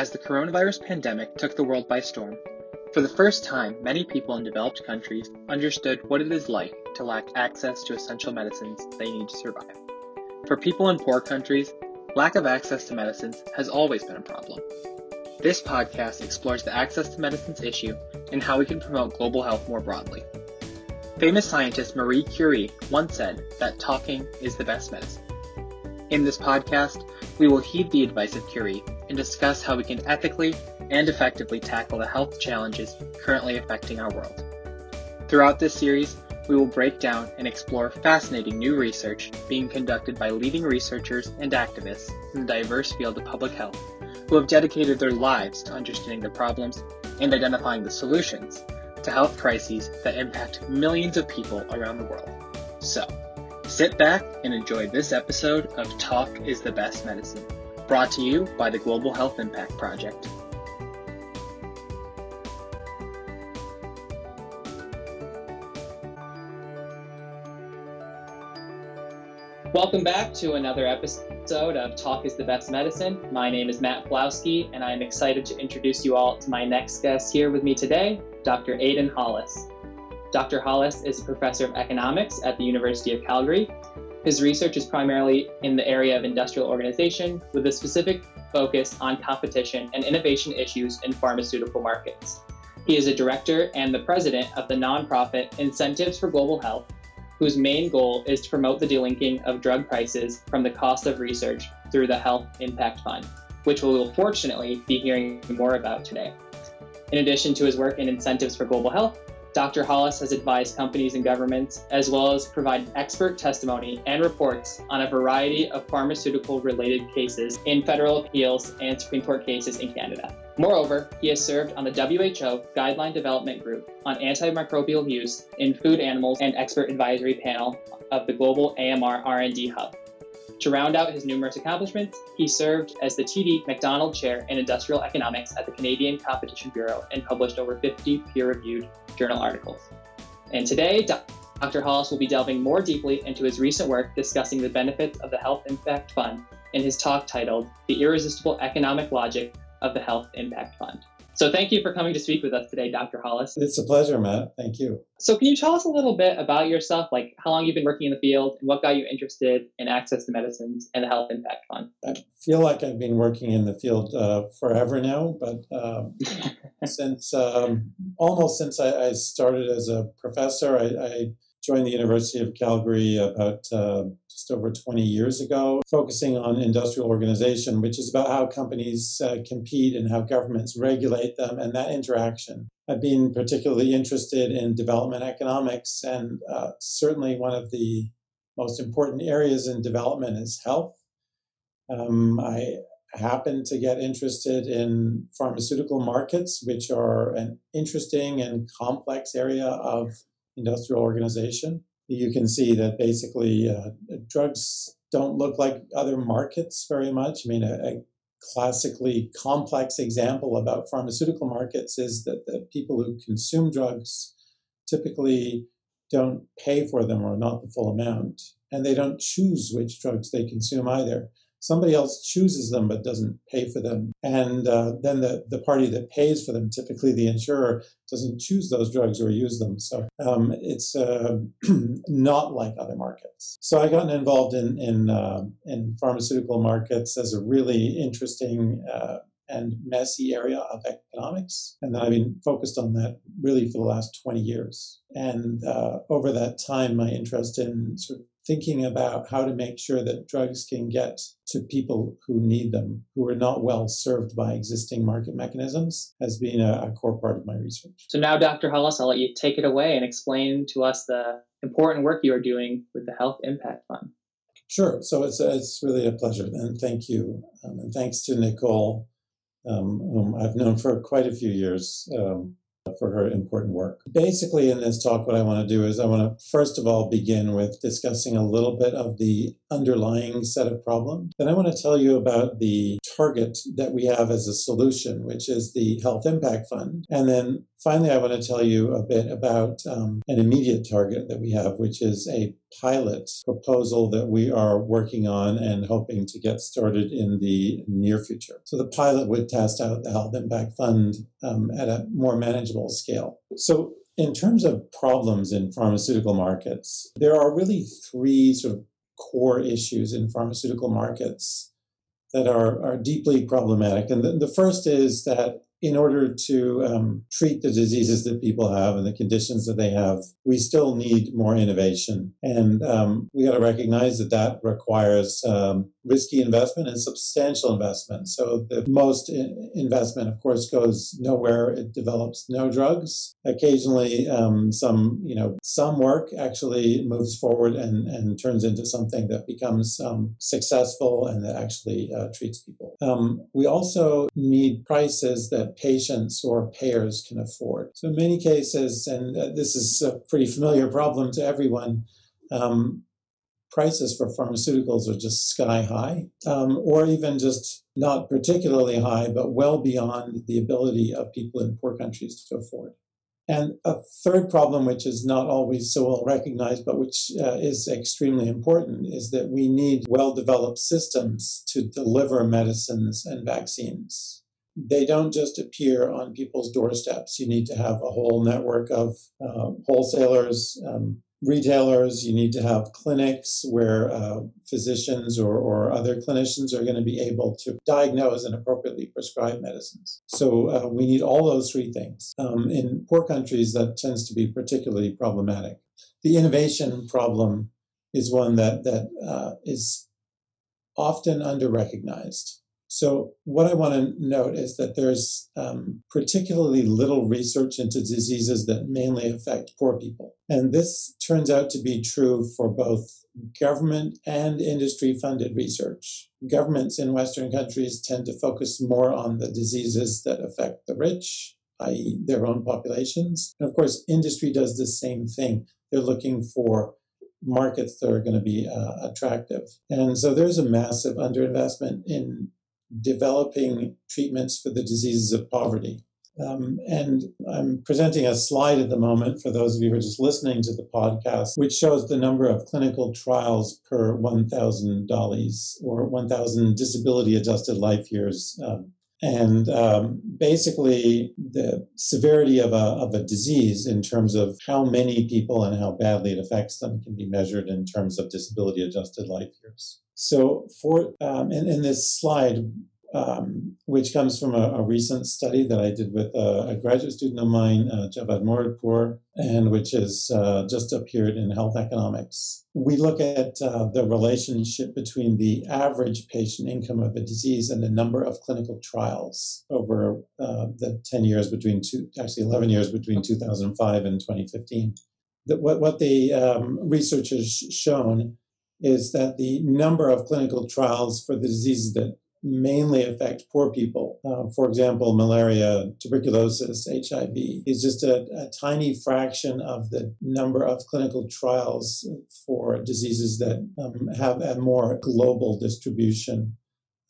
As the coronavirus pandemic took the world by storm, for the first time, many people in developed countries understood what it is like to lack access to essential medicines they need to survive. For people in poor countries, lack of access to medicines has always been a problem. This podcast explores the access to medicines issue and how we can promote global health more broadly. Famous scientist Marie Curie once said that talking is the best medicine. In this podcast, we will heed the advice of Curie and discuss how we can ethically and effectively tackle the health challenges currently affecting our world. Throughout this series, we will break down and explore fascinating new research being conducted by leading researchers and activists in the diverse field of public health who have dedicated their lives to understanding the problems and identifying the solutions to health crises that impact millions of people around the world. So, sit back and enjoy this episode of Talk is the Best Medicine, brought to you by the Global Health Impact Project. Welcome back to another episode of Talk is the Best Medicine. My name is Matt Plowski, and I am excited to introduce you all to my next guest here with me today, Dr. Aidan Hollis. Dr. Hollis is a professor of economics at the University of Calgary. His research is primarily in the area of industrial organization with a specific focus on competition and innovation issues in pharmaceutical markets. He is a director and the president of the nonprofit Incentives for Global Health, whose main goal is to promote the delinking of drug prices from the cost of research through the Health Impact Fund, which we will fortunately be hearing more about today. In addition to his work in incentives for global health, Dr. Hollis has advised companies and governments, as well as provided expert testimony and reports on a variety of pharmaceutical related cases in federal appeals and Supreme Court cases in Canada. Moreover, he has served on the WHO Guideline Development Group on antimicrobial use in food animals and expert advisory panel of the Global AMR R&D Hub. To round out his numerous accomplishments, he served as the TD MacDonald Chair in Industrial Economics at the Canadian Competition Bureau and published over 50 peer reviewed journal articles. And today, Dr. Hollis will be delving more deeply into his recent work discussing the benefits of the Health Impact Fund in his talk titled The Irresistible Economic Logic of the Health Impact Fund. So thank you for coming to speak with us today, Dr. Hollis. It's a pleasure, Matt. Thank you. So can you tell us a little bit about yourself, like how long you've been working in the field and what got you interested in access to medicines and the Health Impact Fund? I feel like I've been working in the field uh, forever now, but um, since um, almost since I, I, started as a professor, I, I joined the University of Calgary about uh, just over 20 years ago, focusing on industrial organization, which is about how companies uh, compete and how governments regulate them and that interaction. I've been particularly interested in development economics, and uh, certainly one of the most important areas in development is health. Um, I happen to get interested in pharmaceutical markets, which are an interesting and complex area of industrial organization. You can see that basically uh, drugs don't look like other markets very much. I mean, a, a classically complex example about pharmaceutical markets is that the people who consume drugs typically don't pay for them or not the full amount. And they don't choose which drugs they consume either somebody else chooses them but doesn't pay for them. And uh, then the, the party that pays for them, typically the insurer, doesn't choose those drugs or use them. So um, it's uh, not like other markets. So I got involved in, in, uh, in pharmaceutical markets as a really interesting uh, and messy area of economics. And then I've been focused on that really for the last 20 years. And uh, over that time, my interest in sort of thinking about how to make sure that drugs can get to people who need them, who are not well served by existing market mechanisms, has been a, a core part of my research. So now, Dr. Hollis, I'll let you take it away and explain to us the important work you are doing with the Health Impact Fund. Sure. So it's, it's really a pleasure. And thank you. Um, and thanks to Nicole, um, whom I've known for quite a few years. Um, for her important work. Basically, in this talk, what I want to do is I want to first of all begin with discussing a little bit of the underlying set of problems. Then I want to tell you about the target that we have as a solution, which is the Health Impact Fund. And then finally, I want to tell you a bit about um, an immediate target that we have, which is a pilot proposal that we are working on and hoping to get started in the near future. So the pilot would test out the Health Impact Fund um, at a more manageable scale. So in terms of problems in pharmaceutical markets, there are really three sort of core issues in pharmaceutical markets that are, are deeply problematic. And the, the first is that in order to um, treat the diseases that people have and the conditions that they have, we still need more innovation. And um, we got to recognize that that requires um, risky investment and substantial investment. So the most investment, of course, goes nowhere. It develops no drugs. Occasionally, um, some you know some work actually moves forward and, and turns into something that becomes um, successful and that actually uh, treats people. Um, we also need prices that patients or payers can afford. So, in many cases, and uh, this is a pretty familiar problem to everyone, um, prices for pharmaceuticals are just sky high, um, or even just not particularly high, but well beyond the ability of people in poor countries to afford. And a third problem, which is not always so well recognized, but which uh, is extremely important, is that we need well developed systems to deliver medicines and vaccines they don't just appear on people's doorsteps. You need to have a whole network of uh, wholesalers, um, retailers. You need to have clinics where uh, physicians or, or, other clinicians are going to be able to diagnose and appropriately prescribe medicines. So uh, we need all those three things. Um, in poor countries, that tends to be particularly problematic. The innovation problem is one that that uh, is often under recognized. So, what I want to note is that there's um, particularly little research into diseases that mainly affect poor people. And this turns out to be true for both government and industry funded research. Governments in Western countries tend to focus more on the diseases that affect the rich, i.e., their own populations. And of course, industry does the same thing. They're looking for markets that are going to be uh, attractive. And so there's a massive underinvestment in developing treatments for the diseases of poverty. Um, and I'm presenting a slide at the moment for those of you who are just listening to the podcast, which shows the number of clinical trials per 1,000 DALYs or 1,000 disability adjusted life years. Um, and um, basically, the severity of a, of a disease in terms of how many people and how badly it affects them can be measured in terms of disability adjusted life years. So, for um, in, in this slide, um, which comes from a, a, recent study that I did with a, a graduate student of mine, uh, Javad Moradpour, and which has uh, just appeared in Health Economics. We look at uh, the relationship between the average patient income of a disease and the number of clinical trials over uh, the 10 years between two, actually 11 years between 2005 and 2015. That what, what the um, research has shown is that the number of clinical trials for the diseases that mainly affect poor people, uh, for example, malaria, tuberculosis, HIV, is just a, a, tiny fraction of the number of clinical trials for diseases that um, have a more global distribution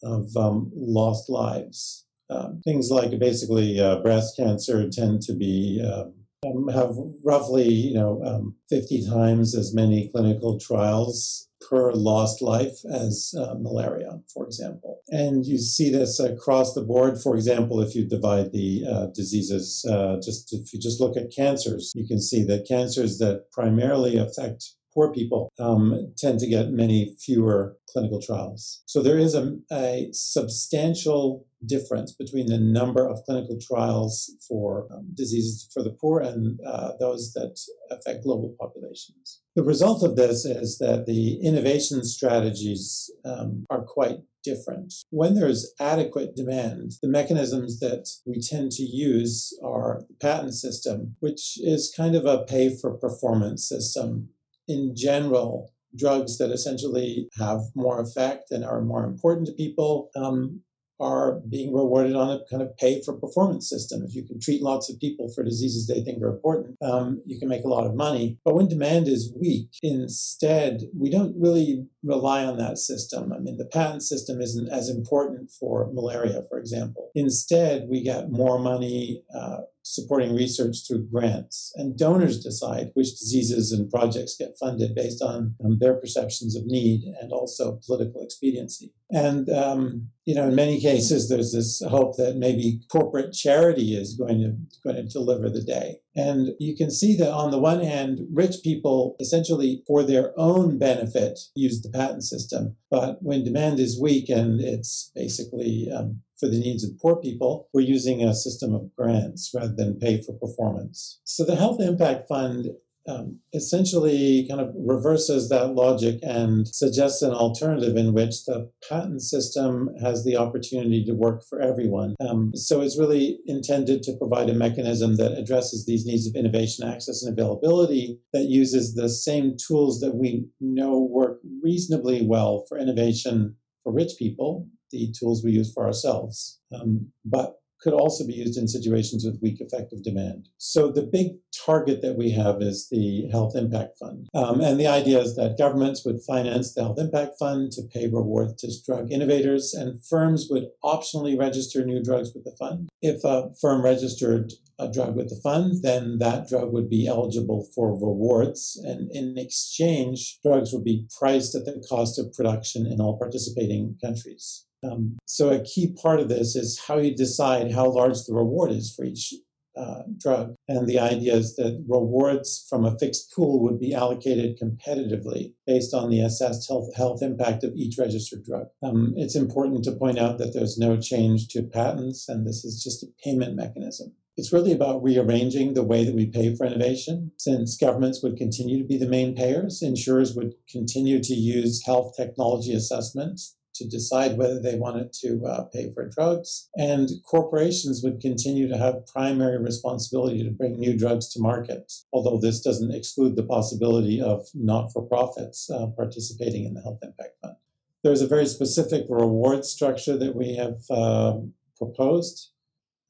of um, lost lives. Um, things like basically uh, breast cancer tend to be um, have roughly you know um, 50 times as many clinical trials per lost life as uh, malaria, for example. And you see this across the board. For example, if you divide the uh, diseases, uh, just if you just look at cancers, you can see that cancers that primarily affect poor people um, tend to get many fewer clinical trials. So there is a, a substantial difference between the number of clinical trials for um, diseases for the poor and uh, those that affect global populations. The result of this is that the innovation strategies um, are quite different. When there's adequate demand, the mechanisms that we tend to use are the patent system, which is kind of a pay for performance system. In general, drugs that essentially have more effect and are more important to people um, are being rewarded on a kind of pay for performance system. If you can treat lots of people for diseases they think are important, um, you can make a lot of money. But when demand is weak, instead, we don't really rely on that system. I mean, the patent system isn't as important for malaria, for example. Instead, we get more money uh, supporting research through grants, and donors decide which diseases and projects get funded based on um, their perceptions of need and also political expediency. And um, you know, in many cases, there's this hope that maybe corporate charity is going to going to deliver the day. And you can see that on the one hand, rich people essentially for their own benefit use the patent system, but when demand is weak and it's basically um, for the needs of poor people, we're using a system of grants rather than pay for performance. So the Health Impact Fund um, essentially kind of reverses that logic and suggests an alternative in which the patent system has the opportunity to work for everyone. Um, so it's really intended to provide a mechanism that addresses these needs of innovation, access, and availability that uses the same tools that we know work reasonably well for innovation for rich people, the tools we use for ourselves, um, but could also be used in situations with weak effective demand. So the big target that we have is the Health Impact Fund. Um, and the idea is that governments would finance the Health Impact Fund to pay rewards to drug innovators, and firms would optionally register new drugs with the fund. If a firm registered a drug with the fund, then that drug would be eligible for rewards. And in exchange, drugs would be priced at the cost of production in all participating countries. Um, so a key part of this is how you decide how large the reward is for each uh, drug. And the idea is that rewards from a fixed pool would be allocated competitively based on the assessed health, health impact of each registered drug. Um, it's important to point out that there's no change to patents, and this is just a payment mechanism. It's really about rearranging the way that we pay for innovation. Since governments would continue to be the main payers, insurers would continue to use health technology assessments to decide whether they wanted to uh, pay for drugs. And corporations would continue to have primary responsibility to bring new drugs to market, although this doesn't exclude the possibility of not for profits uh, participating in the Health Impact Fund. There's a very specific reward structure that we have uh, proposed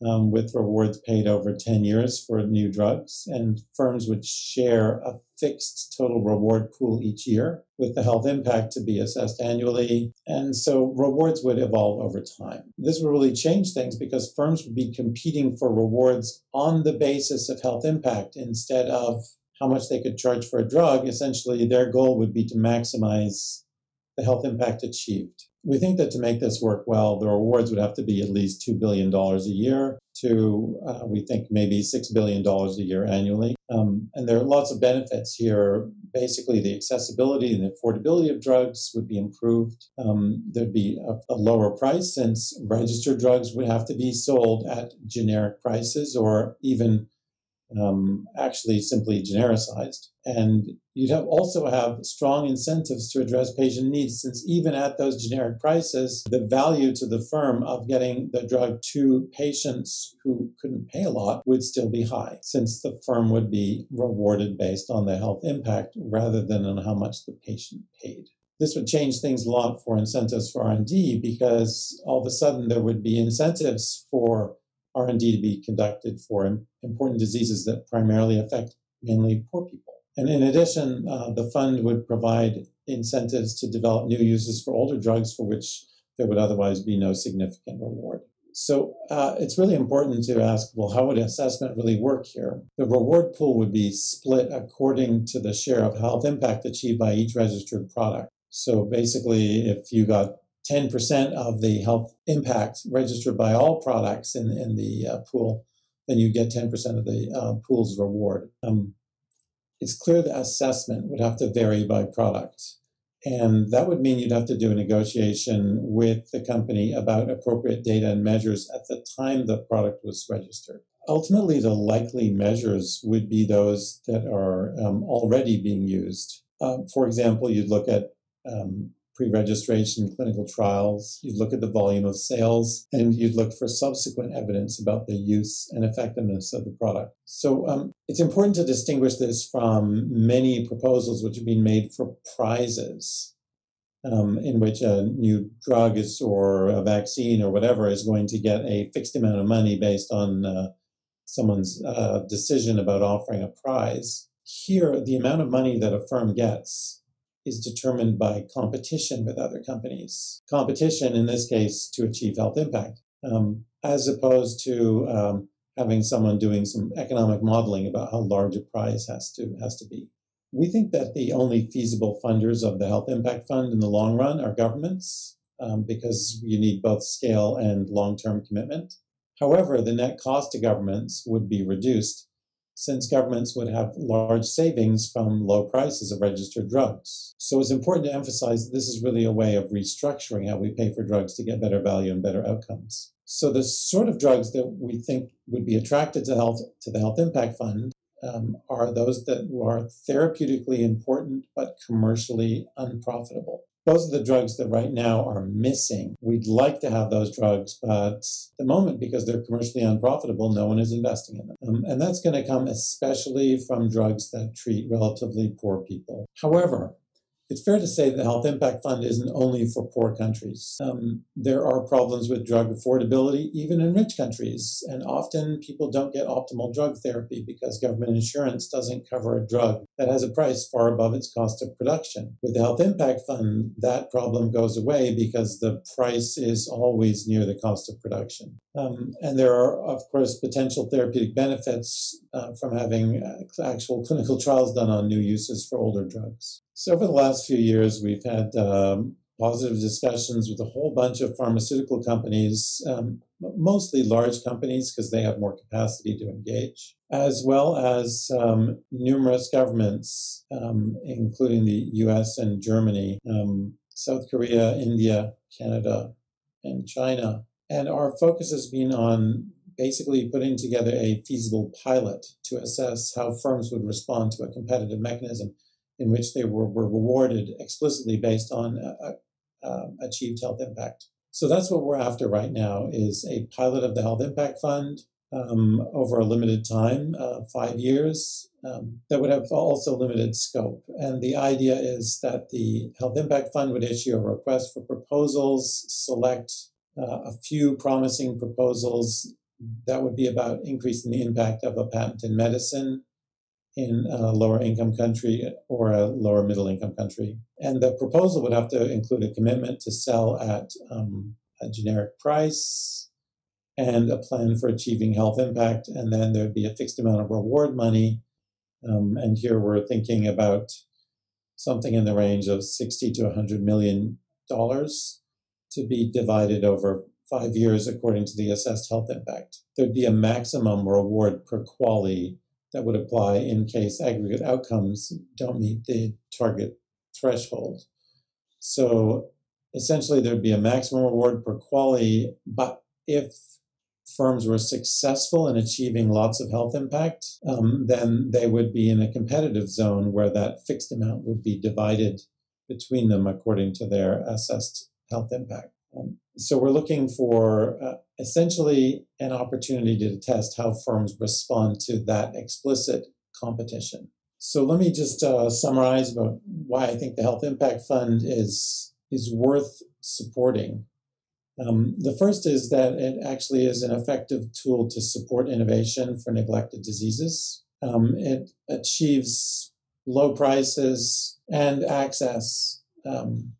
um, with rewards paid over 10 years for new drugs. And firms would share a fixed total reward pool each year with the health impact to be assessed annually. And so rewards would evolve over time. This would really change things because firms would be competing for rewards on the basis of health impact instead of how much they could charge for a drug. Essentially, their goal would be to maximize the health impact achieved. We think that to make this work well, the rewards would have to be at least $2 billion a year to, uh, we think, maybe $6 billion a year annually. Um, and there are lots of benefits here. Basically, the accessibility and the affordability of drugs would be improved. Um, there'd be a, a lower price since registered drugs would have to be sold at generic prices or even um, actually simply genericized. And you'd have also have strong incentives to address patient needs, since even at those generic prices, the value to the firm of getting the drug to patients who couldn't pay a lot would still be high, since the firm would be rewarded based on the health impact rather than on how much the patient paid this would change things a lot for incentives for r&d because all of a sudden there would be incentives for R&D to be conducted for important diseases that primarily affect mainly poor people. And in addition, uh, the fund would provide incentives to develop new uses for older drugs for which there would otherwise be no significant reward. So uh, it's really important to ask, well, how would assessment really work here? The reward pool would be split according to the share of health impact achieved by each registered product. So basically, if you got 10% of the health impact registered by all products in, in the uh, pool, then you get 10% of the uh, pool's reward. Um, it's clear the assessment would have to vary by product. And that would mean you'd have to do a negotiation with the company about appropriate data and measures at the time the product was registered. Ultimately, the likely measures would be those that are um, already being used. Uh, for example, you'd look at um, pre-registration clinical trials. You'd look at the volume of sales, and you'd look for subsequent evidence about the use and effectiveness of the product. So um, it's important to distinguish this from many proposals which have been made for prizes. Um, in which a new drug is or a vaccine or whatever is going to get a fixed amount of money based on uh, someone's uh, decision about offering a prize. Here, the amount of money that a firm gets is determined by competition with other companies. Competition, in this case, to achieve health impact, um, as opposed to um, having someone doing some economic modeling about how large a prize has to has to be. We think that the only feasible funders of the Health Impact Fund in the long run are governments, um, because you need both scale and long-term commitment. However, the net cost to governments would be reduced since governments would have large savings from low prices of registered drugs. So it's important to emphasize that this is really a way of restructuring how we pay for drugs to get better value and better outcomes. So the sort of drugs that we think would be attracted to health to the Health Impact Fund um, are those that are therapeutically important but commercially unprofitable. Those are the drugs that right now are missing. We'd like to have those drugs, but at the moment, because they're commercially unprofitable, no one is investing in them. Um, and that's going to come especially from drugs that treat relatively poor people. However, it's fair to say the Health Impact Fund isn't only for poor countries. Um, there are problems with drug affordability, even in rich countries, and often people don't get optimal drug therapy because government insurance doesn't cover a drug that has a price far above its cost of production. With the Health Impact Fund, that problem goes away because the price is always near the cost of production. Um, and there are, of course, potential therapeutic benefits uh, from having uh, actual clinical trials done on new uses for older drugs. So, over the last few years, we've had um, positive discussions with a whole bunch of pharmaceutical companies, um, mostly large companies because they have more capacity to engage, as well as um, numerous governments, um, including the US and Germany, um, South Korea, India, Canada, and China. And our focus has been on basically putting together a feasible pilot to assess how firms would respond to a competitive mechanism in which they were, were rewarded explicitly based on uh, uh, achieved health impact. So that's what we're after right now is a pilot of the Health Impact Fund um, over a limited time, uh, five years, um, that would have also limited scope. And the idea is that the Health Impact Fund would issue a request for proposals, select uh, a few promising proposals that would be about increasing the impact of a patent in medicine, in a lower income country or a lower middle income country. And the proposal would have to include a commitment to sell at um, a generic price and a plan for achieving health impact. And then there'd be a fixed amount of reward money. Um, and here we're thinking about something in the range of 60 to 100 million dollars to be divided over five years according to the assessed health impact. There'd be a maximum reward per QALY that would apply in case aggregate outcomes don't meet the target threshold. So essentially, there'd be a maximum reward per QALY, but if firms were successful in achieving lots of health impact, um, then they would be in a competitive zone where that fixed amount would be divided between them according to their assessed health impact. Um, so we're looking for uh, essentially an opportunity to test how firms respond to that explicit competition. So let me just uh, summarize about why I think the Health Impact Fund is is worth supporting. Um, the first is that it actually is an effective tool to support innovation for neglected diseases. Um, it achieves low prices and access um,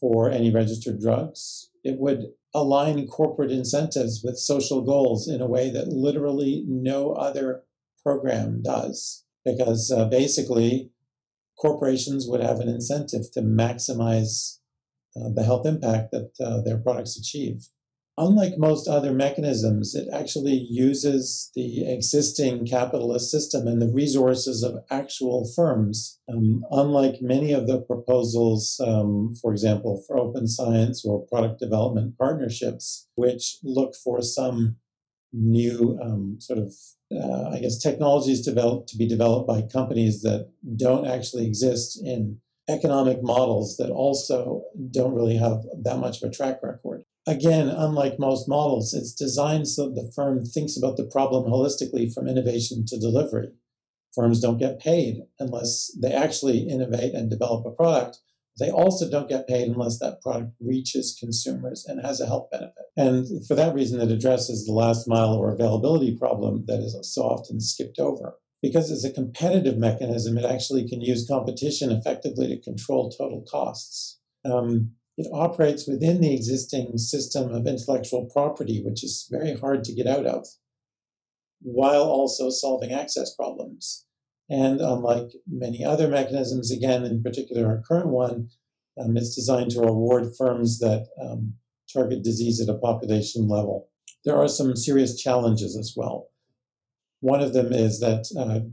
for any registered drugs. It would align corporate incentives with social goals in a way that literally no other program does. Because uh, basically, corporations would have an incentive to maximize uh, the health impact that uh, their products achieve unlike most other mechanisms, it actually uses the existing capitalist system and the resources of actual firms. Um, unlike many of the proposals, um, for example, for open science or product development partnerships, which look for some new um, sort of, uh, I guess, technologies developed to be developed by companies that don't actually exist in economic models that also don't really have that much of a track record again, unlike most models, it's designed so the firm thinks about the problem holistically from innovation to delivery. Firms don't get paid unless they actually innovate and develop a product. They also don't get paid unless that product reaches consumers and has a health benefit. And for that reason, it addresses the last mile or availability problem that is so often skipped over. because it's a competitive mechanism, it actually can use competition effectively to control total costs. Um, it operates within the existing system of intellectual property, which is very hard to get out of, while also solving access problems. And unlike many other mechanisms, again, in particular our current one, um, it's designed to reward firms that um, target disease at a population level. There are some serious challenges as well. One of them is that uh,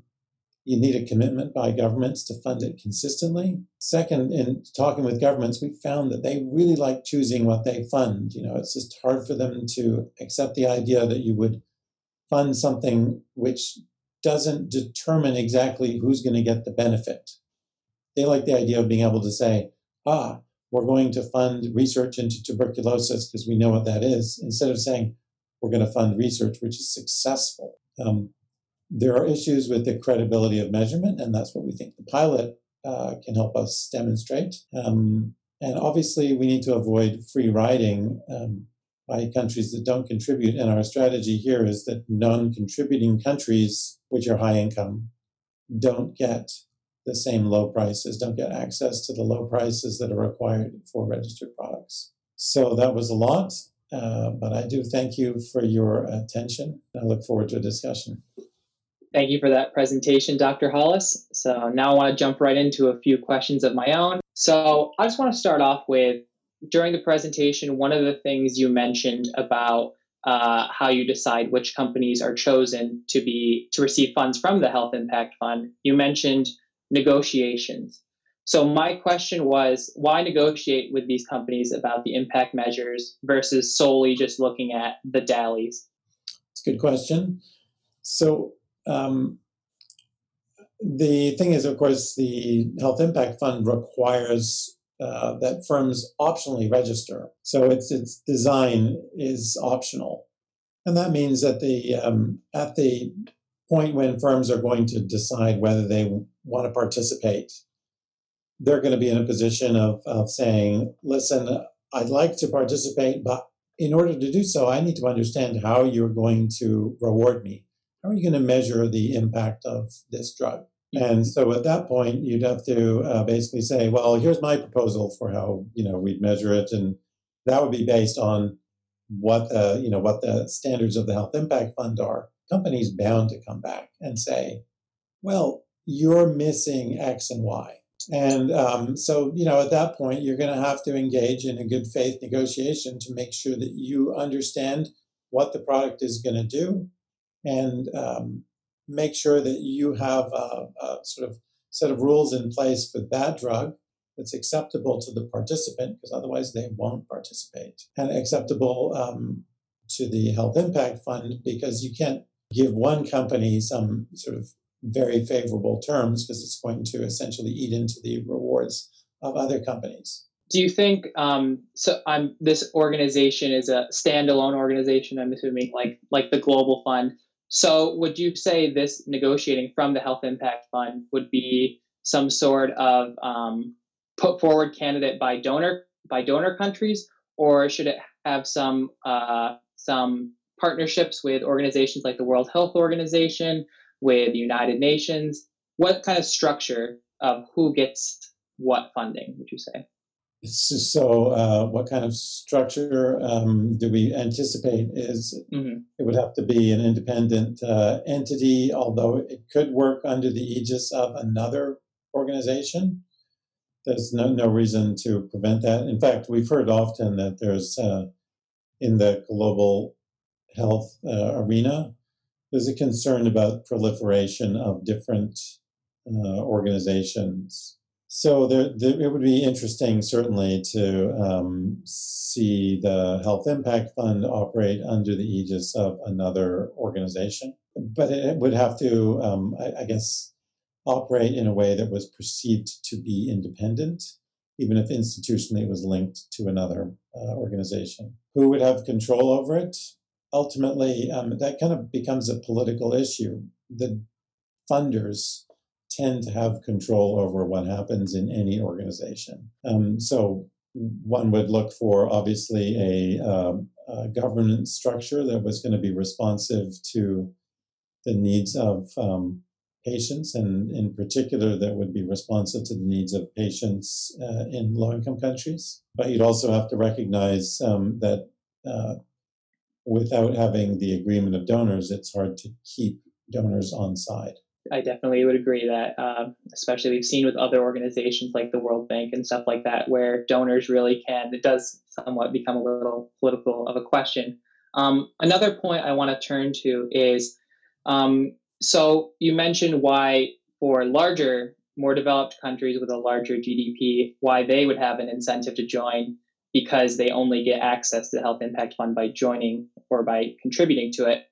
you need a commitment by governments to fund it consistently. Second, in talking with governments, we found that they really like choosing what they fund. You know, it's just hard for them to accept the idea that you would fund something which doesn't determine exactly who's going to get the benefit. They like the idea of being able to say, ah, we're going to fund research into tuberculosis because we know what that is, instead of saying, we're going to fund research which is successful. Um, there are issues with the credibility of measurement, and that's what we think the pilot uh, can help us demonstrate. Um, and obviously, we need to avoid free riding um, by countries that don't contribute. And our strategy here is that non contributing countries, which are high income, don't get the same low prices, don't get access to the low prices that are required for registered products. So that was a lot, uh, but I do thank you for your attention. I look forward to a discussion. Thank you for that presentation, Dr. Hollis. So now I want to jump right into a few questions of my own. So I just want to start off with during the presentation, one of the things you mentioned about uh, how you decide which companies are chosen to be to receive funds from the Health Impact Fund. You mentioned negotiations. So my question was, why negotiate with these companies about the impact measures versus solely just looking at the DALYs? It's a good question. So um, the thing is, of course, the Health Impact Fund requires uh, that firms optionally register. So its its design is optional, and that means that the um, at the point when firms are going to decide whether they want to participate, they're going to be in a position of, of saying, "Listen, I'd like to participate, but in order to do so, I need to understand how you're going to reward me. How are you going to measure the impact of this drug?" And so at that point, you'd have to uh, basically say, well, here's my proposal for how, you know, we'd measure it. And that would be based on what the, you know, what the standards of the health impact fund are. Companies bound to come back and say, well, you're missing X and Y. And um, so, you know, at that point, you're going to have to engage in a good faith negotiation to make sure that you understand what the product is going to do and um, make sure that you have a, a, sort of set of rules in place for that drug that's acceptable to the participant, because otherwise they won't participate, and acceptable um, to the health impact fund, because you can't give one company some sort of very favorable terms because it's going to essentially eat into the rewards of other companies. Do you think um, so? I'm this organization is a standalone organization. I'm assuming, like like the Global Fund. So, would you say this negotiating from the Health Impact Fund would be some sort of um, put forward candidate by donor by donor countries, or should it have some uh, some partnerships with organizations like the World Health Organization, with the United Nations? What kind of structure of who gets what funding would you say? So, uh, what kind of structure um, do we anticipate? Is mm-hmm. it would have to be an independent uh, entity, although it could work under the aegis of another organization. There's no, no reason to prevent that. In fact, we've heard often that there's uh, in the global health uh, arena, there's a concern about proliferation of different uh, organizations so there, there, it would be interesting, certainly, to um, see the Health Impact Fund operate under the aegis of another organization. But it would have to, um, I, I, guess, operate in a way that was perceived to be independent, even if institutionally it was linked to another uh, organization. Who would have control over it? Ultimately, um, that kind of becomes a political issue. The funders tend to have control over what happens in any organization. Um, so one would look for obviously a, um, a governance structure that was going to be responsive to the needs of um, patients, and in particular, that would be responsive to the needs of patients uh, in low income countries. But you'd also have to recognize um, that uh, without having the agreement of donors, it's hard to keep donors on side. I definitely would agree that, um, especially we've seen with other organizations like the World Bank and stuff like that, where donors really can, it does somewhat become a little political of a question. Um, another point I want to turn to is um, so you mentioned why for larger, more developed countries with a larger GDP, why they would have an incentive to join because they only get access to the Health Impact Fund by joining or by contributing to it.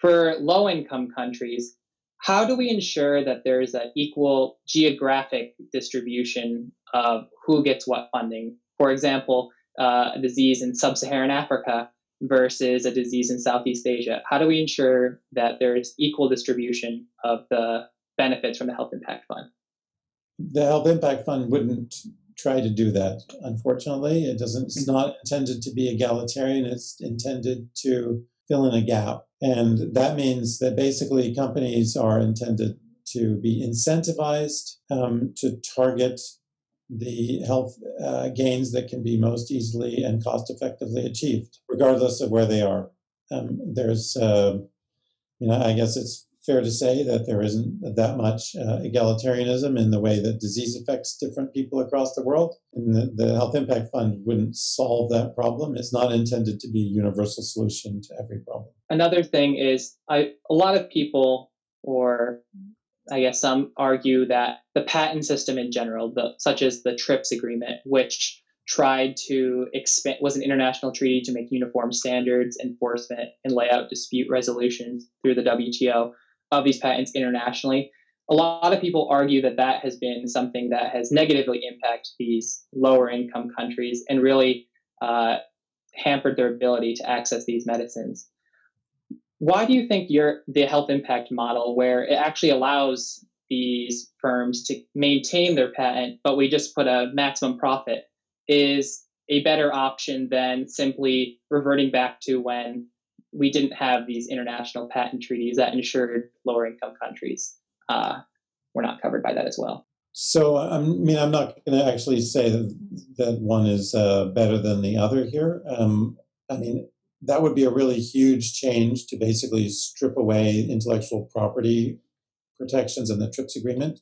For low income countries, how do we ensure that there's an equal geographic distribution of who gets what funding? For example, uh, a disease in sub Saharan Africa versus a disease in Southeast Asia. How do we ensure that there's equal distribution of the benefits from the Health Impact Fund? The Health Impact Fund wouldn't try to do that. Unfortunately, it doesn't. It's mm-hmm. not intended to be egalitarian. It's intended to fill in a gap, and that means that basically companies are intended to be incentivized um, to target the health uh, gains that can be most easily and cost effectively achieved, regardless of where they are. Um, there's, uh, you know, I guess it's fair to say that there isn't that much uh, egalitarianism in the way that disease affects different people across the world. And the, the, Health Impact Fund wouldn't solve that problem. It's not intended to be a universal solution to every problem. Another thing is, I, a lot of people, or I guess some argue that the patent system in general, the, such as the TRIPS agreement, which tried to expand was an international treaty to make uniform standards enforcement and lay out dispute resolutions through the WTO of these patents internationally. A lot of people argue that that has been something that has negatively impacted these lower income countries and really uh, hampered their ability to access these medicines. Why do you think your the health impact model, where it actually allows these firms to maintain their patent, but we just put a maximum profit, is a better option than simply reverting back to when we didn't have these international patent treaties that ensured lower income countries uh, were not covered by that as well. So, I mean, I'm not going to actually say that, one is uh, better than the other here. Um, I mean, that would be a really huge change to basically strip away intellectual property protections in the TRIPS agreement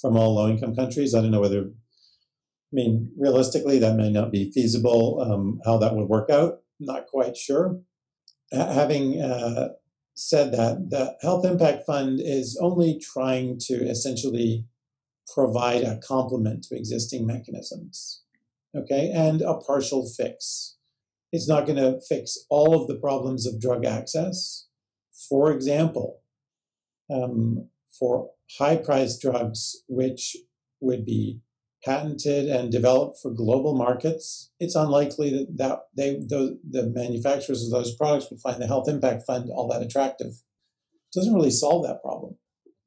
from all low income countries. I don't know whether, I mean, realistically, that may not be feasible. Um, how that would work out, not quite sure having uh, said that, the Health Impact Fund is only trying to essentially provide a complement to existing mechanisms, okay, and a partial fix. It's not going to fix all of the problems of drug access. For example, um, for high priced drugs, which would be patented and developed for global markets, it's unlikely that, that they the, the manufacturers of those products would find the health impact fund all that attractive. It doesn't really solve that problem.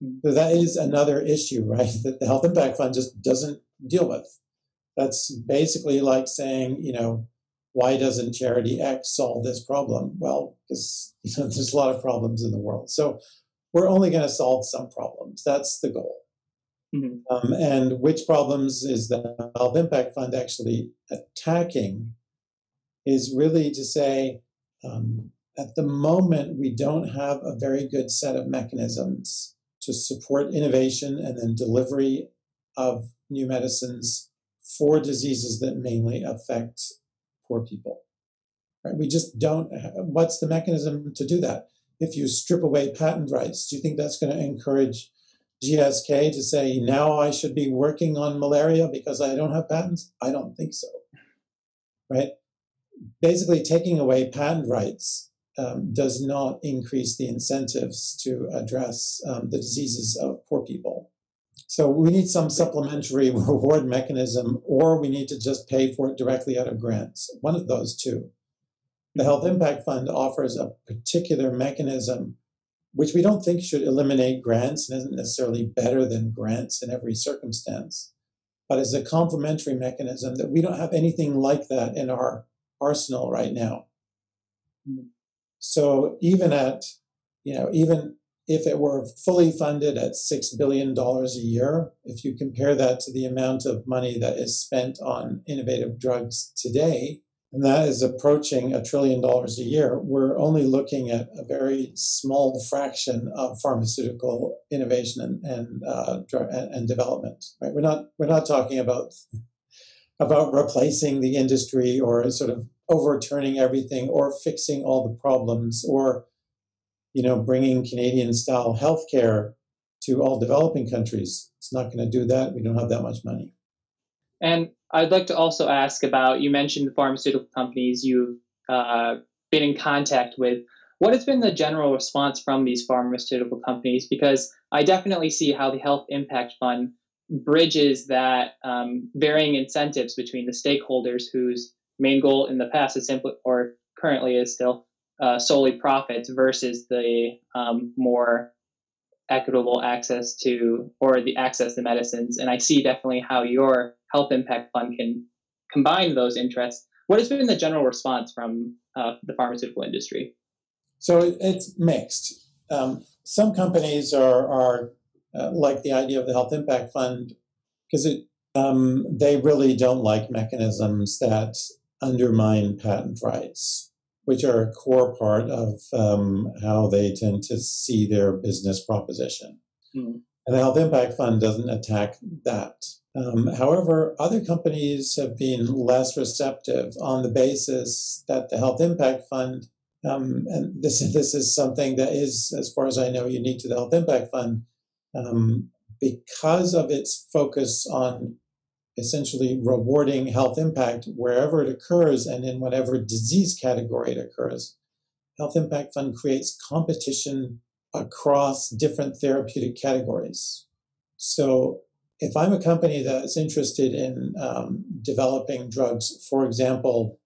Mm-hmm. But that is another issue, right? That the health impact fund just doesn't deal with. That's basically like saying, you know, why doesn't charity X solve this problem? Well, because you know, there's a lot of problems in the world. So we're only going to solve some problems. That's the goal. Mm-hmm. Um, and which problems is the Health Impact Fund actually attacking is really to say um, at the moment, we don't have a very good set of mechanisms to support innovation and then delivery of new medicines for diseases that mainly affect poor people. Right? We just don't. What's the mechanism to do that? If you strip away patent rights, do you think that's going to encourage GSK to say now I should be working on malaria because I don't have patents? I don't think so. Right? Basically, taking away patent rights um, does not increase the incentives to address um, the diseases of poor people. So we need some supplementary reward mechanism, or we need to just pay for it directly out of grants. One of those two. The Health Impact Fund offers a particular mechanism which we don't think should eliminate grants and isn't necessarily better than grants in every circumstance, but is a complementary mechanism that we don't have anything like that in our arsenal right now. So even at, you know, even if it were fully funded at $6 billion a year, if you compare that to the amount of money that is spent on innovative drugs today, and that is approaching a trillion dollars a year, we're only looking at a very small fraction of pharmaceutical innovation and and, uh, and development. Right? We're not we're not talking about about replacing the industry or sort of overturning everything or fixing all the problems or you know bringing Canadian style healthcare to all developing countries. It's not going to do that. We don't have that much money. And I'd like to also ask about you mentioned the pharmaceutical companies you've uh, been in contact with. What has been the general response from these pharmaceutical companies? Because I definitely see how the Health Impact Fund bridges that um, varying incentives between the stakeholders whose main goal in the past is simply, or currently is still, uh, solely profits versus the um, more equitable access to or the access to medicines. And I see definitely how your health impact fund can combine those interests. What has been the general response from uh, the pharmaceutical industry? So it's mixed. Um, some companies are, are uh, like the idea of the health impact fund because it um, they really don't like mechanisms that undermine patent rights, which are a core part of um, how they tend to see their business proposition. Mm. And the Health Impact Fund doesn't attack that. Um, however, other companies have been less receptive on the basis that the Health Impact Fund, um, and this, this is something that is, as far as I know, unique to the Health Impact Fund, um, because of its focus on essentially rewarding health impact wherever it occurs and in whatever disease category it occurs. Health Impact Fund creates competition across different therapeutic categories. So, if I'm a company that's interested in um, developing drugs, for example,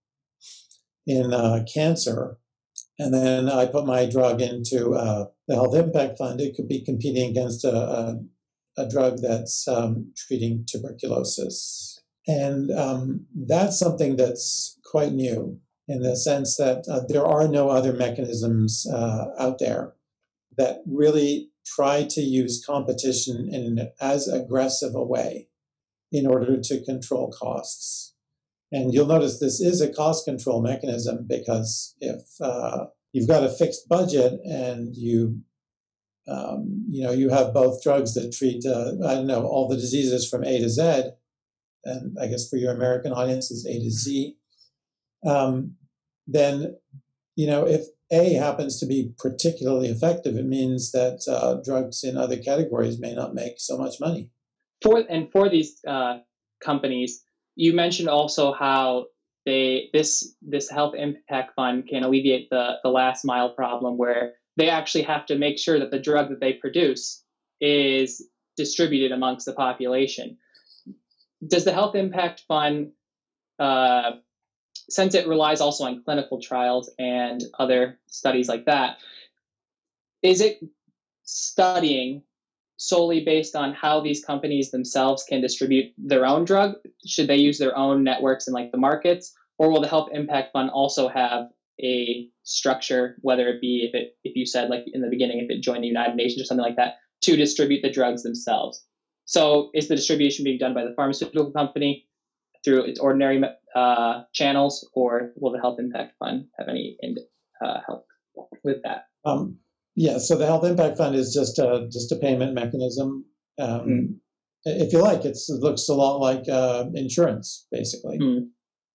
in uh, cancer, and then I put my drug into uh, the Health Impact Fund, it could be competing against a, a a drug that's um, treating tuberculosis. And um, that's something that's quite new in the sense that uh, there are no other mechanisms uh, out there that really try to use competition in as aggressive a way in order to control costs. And you'll notice this is a cost control mechanism because if uh, you've got a fixed budget and you um, you know, you have both drugs that treat, uh, I don't know, all the diseases from A to Z, and I guess for your American audience is A to Z. Um, then, you know, if A happens to be particularly effective, it means that uh, drugs in other categories may not make so much money. For and for these uh, companies, you mentioned also how they this this health impact fund can alleviate the the last mile problem where they actually have to make sure that the drug that they produce is distributed amongst the population. Does the Health Impact Fund, uh, since it relies also on clinical trials and other studies like that, is it studying solely based on how these companies themselves can distribute their own drug? Should they use their own networks and like the markets? Or will the Health Impact Fund also have a structure, whether it be if it if you said like in the beginning if it joined the United Nations or something like that, to distribute the drugs themselves. So is the distribution being done by the pharmaceutical company through its ordinary uh, channels, or will the Health Impact Fund have any uh, help with that? Um, yeah, so the Health Impact Fund is just a just a payment mechanism. Um, mm. If you like, it looks a lot like uh, insurance, basically. Mm.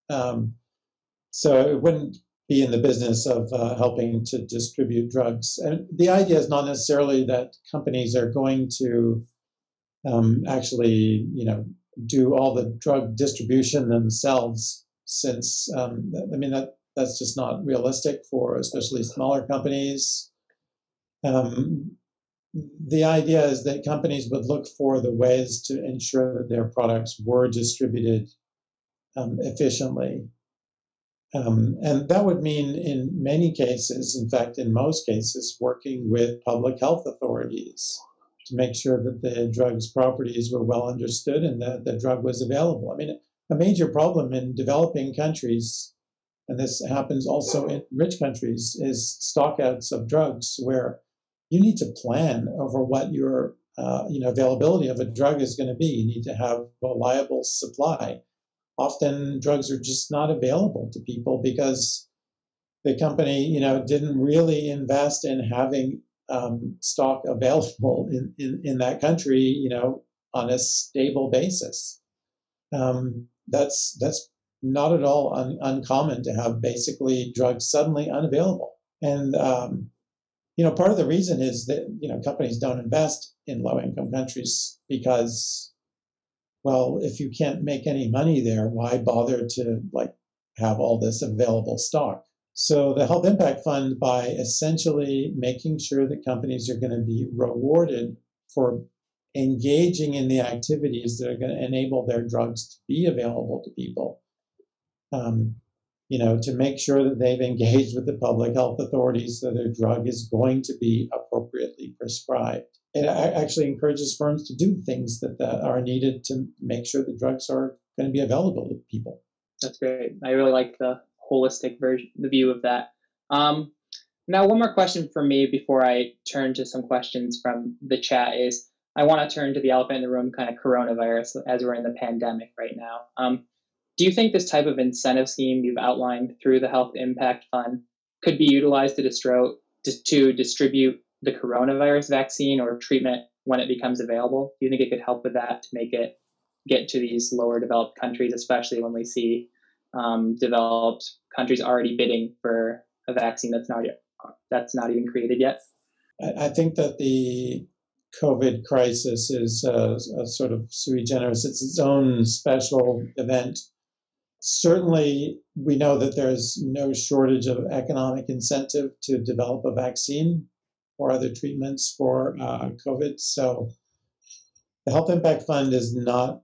Um, so it wouldn't be in the business of uh, helping to distribute drugs. And the idea is not necessarily that companies are going to um, actually, you know, do all the drug distribution themselves, since um, I mean that that's just not realistic for especially smaller companies. Um, the idea is that companies would look for the ways to ensure that their products were distributed um, efficiently um, and that would mean, in many cases, in fact, in most cases, working with public health authorities to make sure that the drug's properties were well understood and that the drug was available. I mean, a major problem in developing countries, and this happens also in rich countries, is stockouts of drugs where you need to plan over what your uh, you know availability of a drug is going to be. You need to have reliable supply. Often drugs are just not available to people because the company you know didn't really invest in having um, stock available in, in, in that country you know on a stable basis. Um, that's that's not at all un- uncommon to have basically drugs suddenly unavailable. And um, you know, part of the reason is that you know companies don't invest in low-income countries because, well, if you can't make any money there, why bother to like have all this available stock? So the Health Impact Fund, by essentially making sure that companies are going to be rewarded for engaging in the activities that are going to enable their drugs to be available to people. Um, you know, to make sure that they've engaged with the public health authorities so their drug is going to be appropriately prescribed. It actually encourages firms to do things that, that are needed to make sure the drugs are going to be available to people. That's great. I really like the holistic version, the view of that. Um, now, one more question for me before I turn to some questions from the chat is I want to turn to the elephant in the room kind of coronavirus as we're in the pandemic right now. Um, do you think this type of incentive scheme you've outlined through the Health Impact Fund could be utilized to, distro, to, to distribute the coronavirus vaccine or treatment when it becomes available? Do you think it could help with that to make it get to these lower developed countries, especially when we see um, developed countries already bidding for a vaccine that's not yet, that's not even created yet? I think that the COVID crisis is a, a, sort of sui generis. It's its own special event. Certainly, we know that there's no shortage of economic incentive to develop a vaccine or other treatments for uh, COVID. So, the Health Impact Fund is not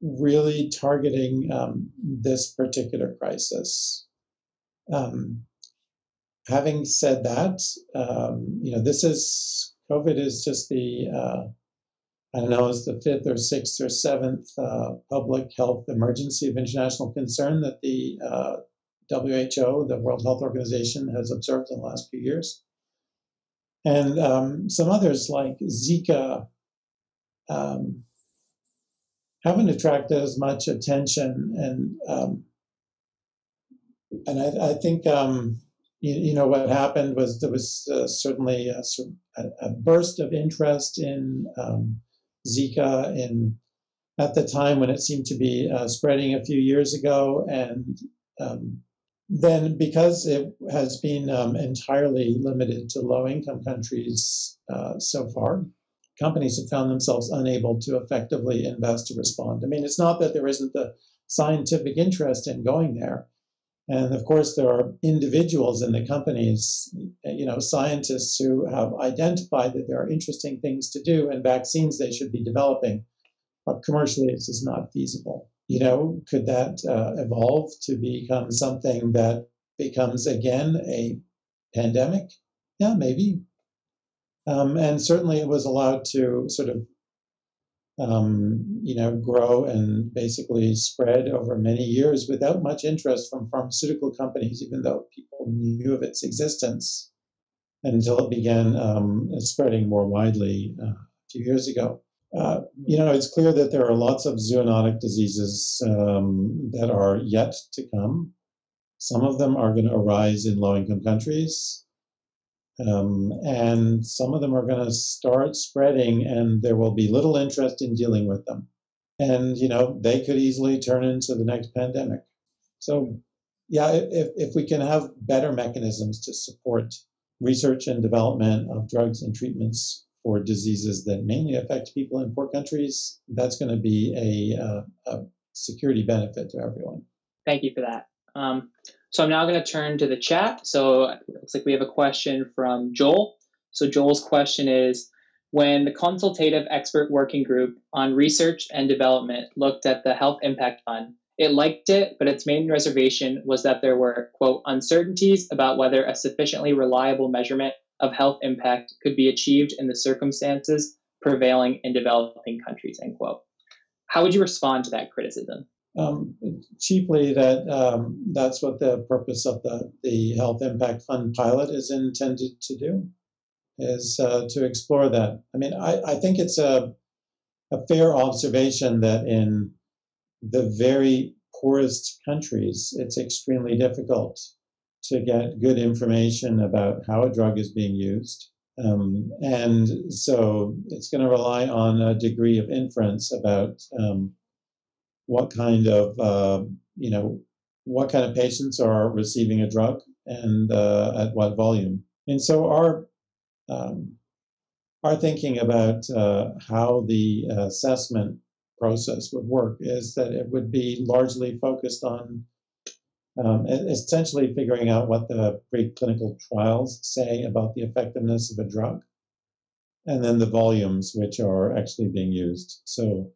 really targeting um, this particular crisis. Um, having said that, um, you know, this is COVID is just the, uh, I don't know, is the fifth or sixth or seventh uh, public health emergency of international concern that the uh, WHO, the World Health Organization, has observed in the last few years. And um, some others like Zika um, haven't attracted as much attention. And um, and I, I think um, you, you, know what happened was there was uh, certainly a, a, burst of interest in um, Zika in at the time when it seemed to be uh, spreading a few years ago, and um, then because it has been um, entirely limited to low-income countries uh, so far, companies have found themselves unable to effectively invest to respond. I mean, it's not that there isn't the scientific interest in going there and of course, there are individuals in the companies, you know, scientists who have identified that there are interesting things to do and vaccines they should be developing. But commercially, it's just not feasible. You know, could that uh, evolve to become something that becomes again a pandemic? Yeah, maybe. Um, and certainly, it was allowed to sort of um, you know, grow and basically spread over many years without much interest from pharmaceutical companies, even though people knew of its existence until it began um, spreading more widely uh, few years ago. Uh, you know, it's clear that there are lots of zoonotic diseases um, that are yet to come. Some of them are going to arise in low income countries. Um, and some of them are going to start spreading, and there will be little interest in dealing with them. And, you know, they could easily turn into the next pandemic. So, yeah, if, if we can have better mechanisms to support research and development of drugs and treatments for diseases that mainly affect people in poor countries, that's going to be a, uh, a security benefit to everyone. Thank you for that. Um, so I'm now going to turn to the chat. So it looks like we have a question from Joel. So Joel's question is when the consultative expert working group on research and development looked at the Health Impact Fund, it liked it, but its main reservation was that there were, quote, uncertainties about whether a sufficiently reliable measurement of health impact could be achieved in the circumstances prevailing in developing countries, end quote. How would you respond to that criticism? um, cheaply that um, that's what the purpose of the, the Health Impact Fund pilot is intended to do. is uh, to explore that. I mean, I, I think it's a, a fair observation that in the very poorest countries, it's extremely difficult to get good information about how a drug is being used. Um, and so it's going to rely on a degree of inference about um, what kind of, uh, you know, what kind of patients are receiving a drug and uh, at what volume. And so our um, our thinking about uh, how the assessment process would work is that it would be largely focused on um, essentially figuring out what the preclinical trials say about the effectiveness of a drug, and then the volumes which are actually being used. So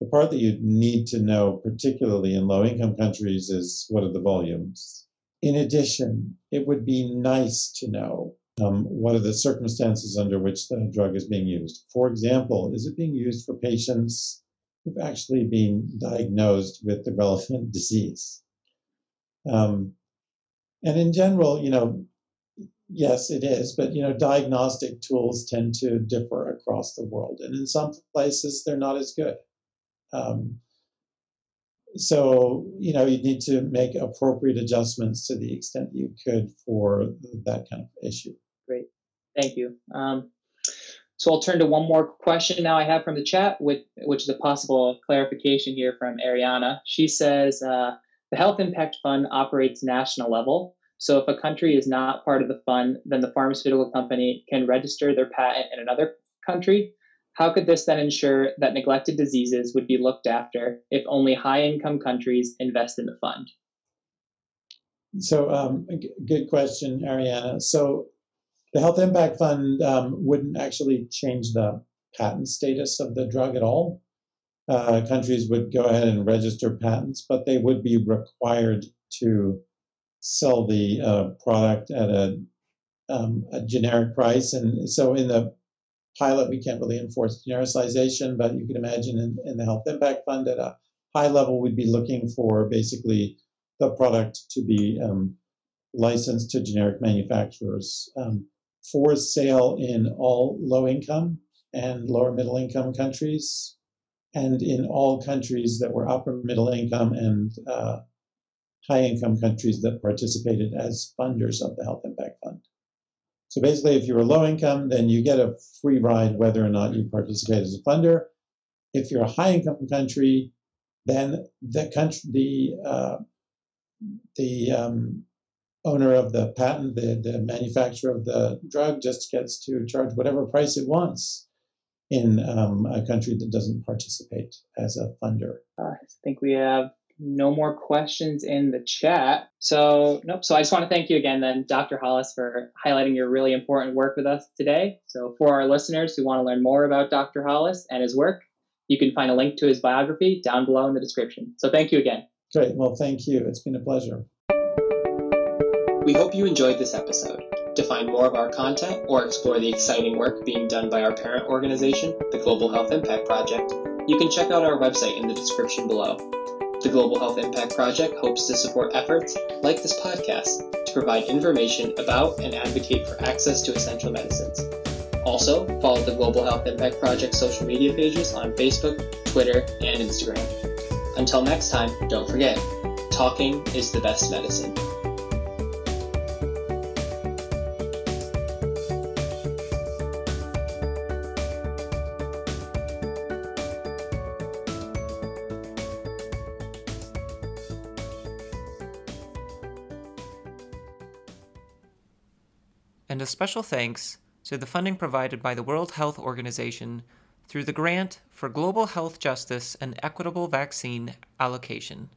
the part that you need to know, particularly in low income countries, is what are the volumes. In addition, it would be nice to know um, what are the circumstances under which the drug is being used. For example, is it being used for patients who've actually been diagnosed with the relevant disease? Um, and in general, you know, yes, it is, but you know, diagnostic tools tend to differ across the world, and in some places they're not as good. Um, so you know, you need to make appropriate adjustments to the extent you could for that kind of issue. Great, thank you. Um, so I'll turn to one more question now I have from the chat, with, which is a possible clarification here from Ariana. She says. Uh, the Health Impact Fund operates national level. So if a country is not part of the fund, then the pharmaceutical company can register their patent in another country. How could this then ensure that neglected diseases would be looked after if only high income countries invest in the fund? So, um, good question, Ariana. So, the Health Impact Fund um, wouldn't actually change the patent status of the drug at all uh, countries would go ahead and register patents, but they would be required to sell the uh, product at a, um, a, generic price. And so in the pilot, we can't really enforce genericization, but you can imagine in, in the Health Impact Fund at a high level, we'd be looking for basically the product to be um, licensed to generic manufacturers um, for sale in all low income and lower middle income countries and in all countries that were upper middle income and uh, high income countries that participated as funders of the Health Impact Fund. So basically, if you're a low income, then you get a free ride whether or not you participate as a funder. If you're a high income country, then the country, the uh, the um, owner of the patent, the, the manufacturer of the drug, just gets to charge whatever price it wants in um, a country that doesn't participate as a funder. I think we have no more questions in the chat. So, nope. So, I just want to thank you again, then, Dr. Hollis, for highlighting your really important work with us today. So, for our listeners who want to learn more about Dr. Hollis and his work, you can find a link to his biography down below in the description. So, thank you again. Great. Well, thank you. It's been a pleasure. We hope you enjoyed this episode. To find more of our content or explore the exciting work being done by our parent organization, the Global Health Impact Project, you can check out our website in the description below. The Global Health Impact Project hopes to support efforts like this podcast to provide information about and advocate for access to essential medicines. Also, follow the Global Health Impact Project social media pages on Facebook, Twitter, and Instagram. Until next time, don't forget, talking is the best medicine. Special thanks to the funding provided by the World Health Organization through the Grant for Global Health Justice and Equitable Vaccine Allocation.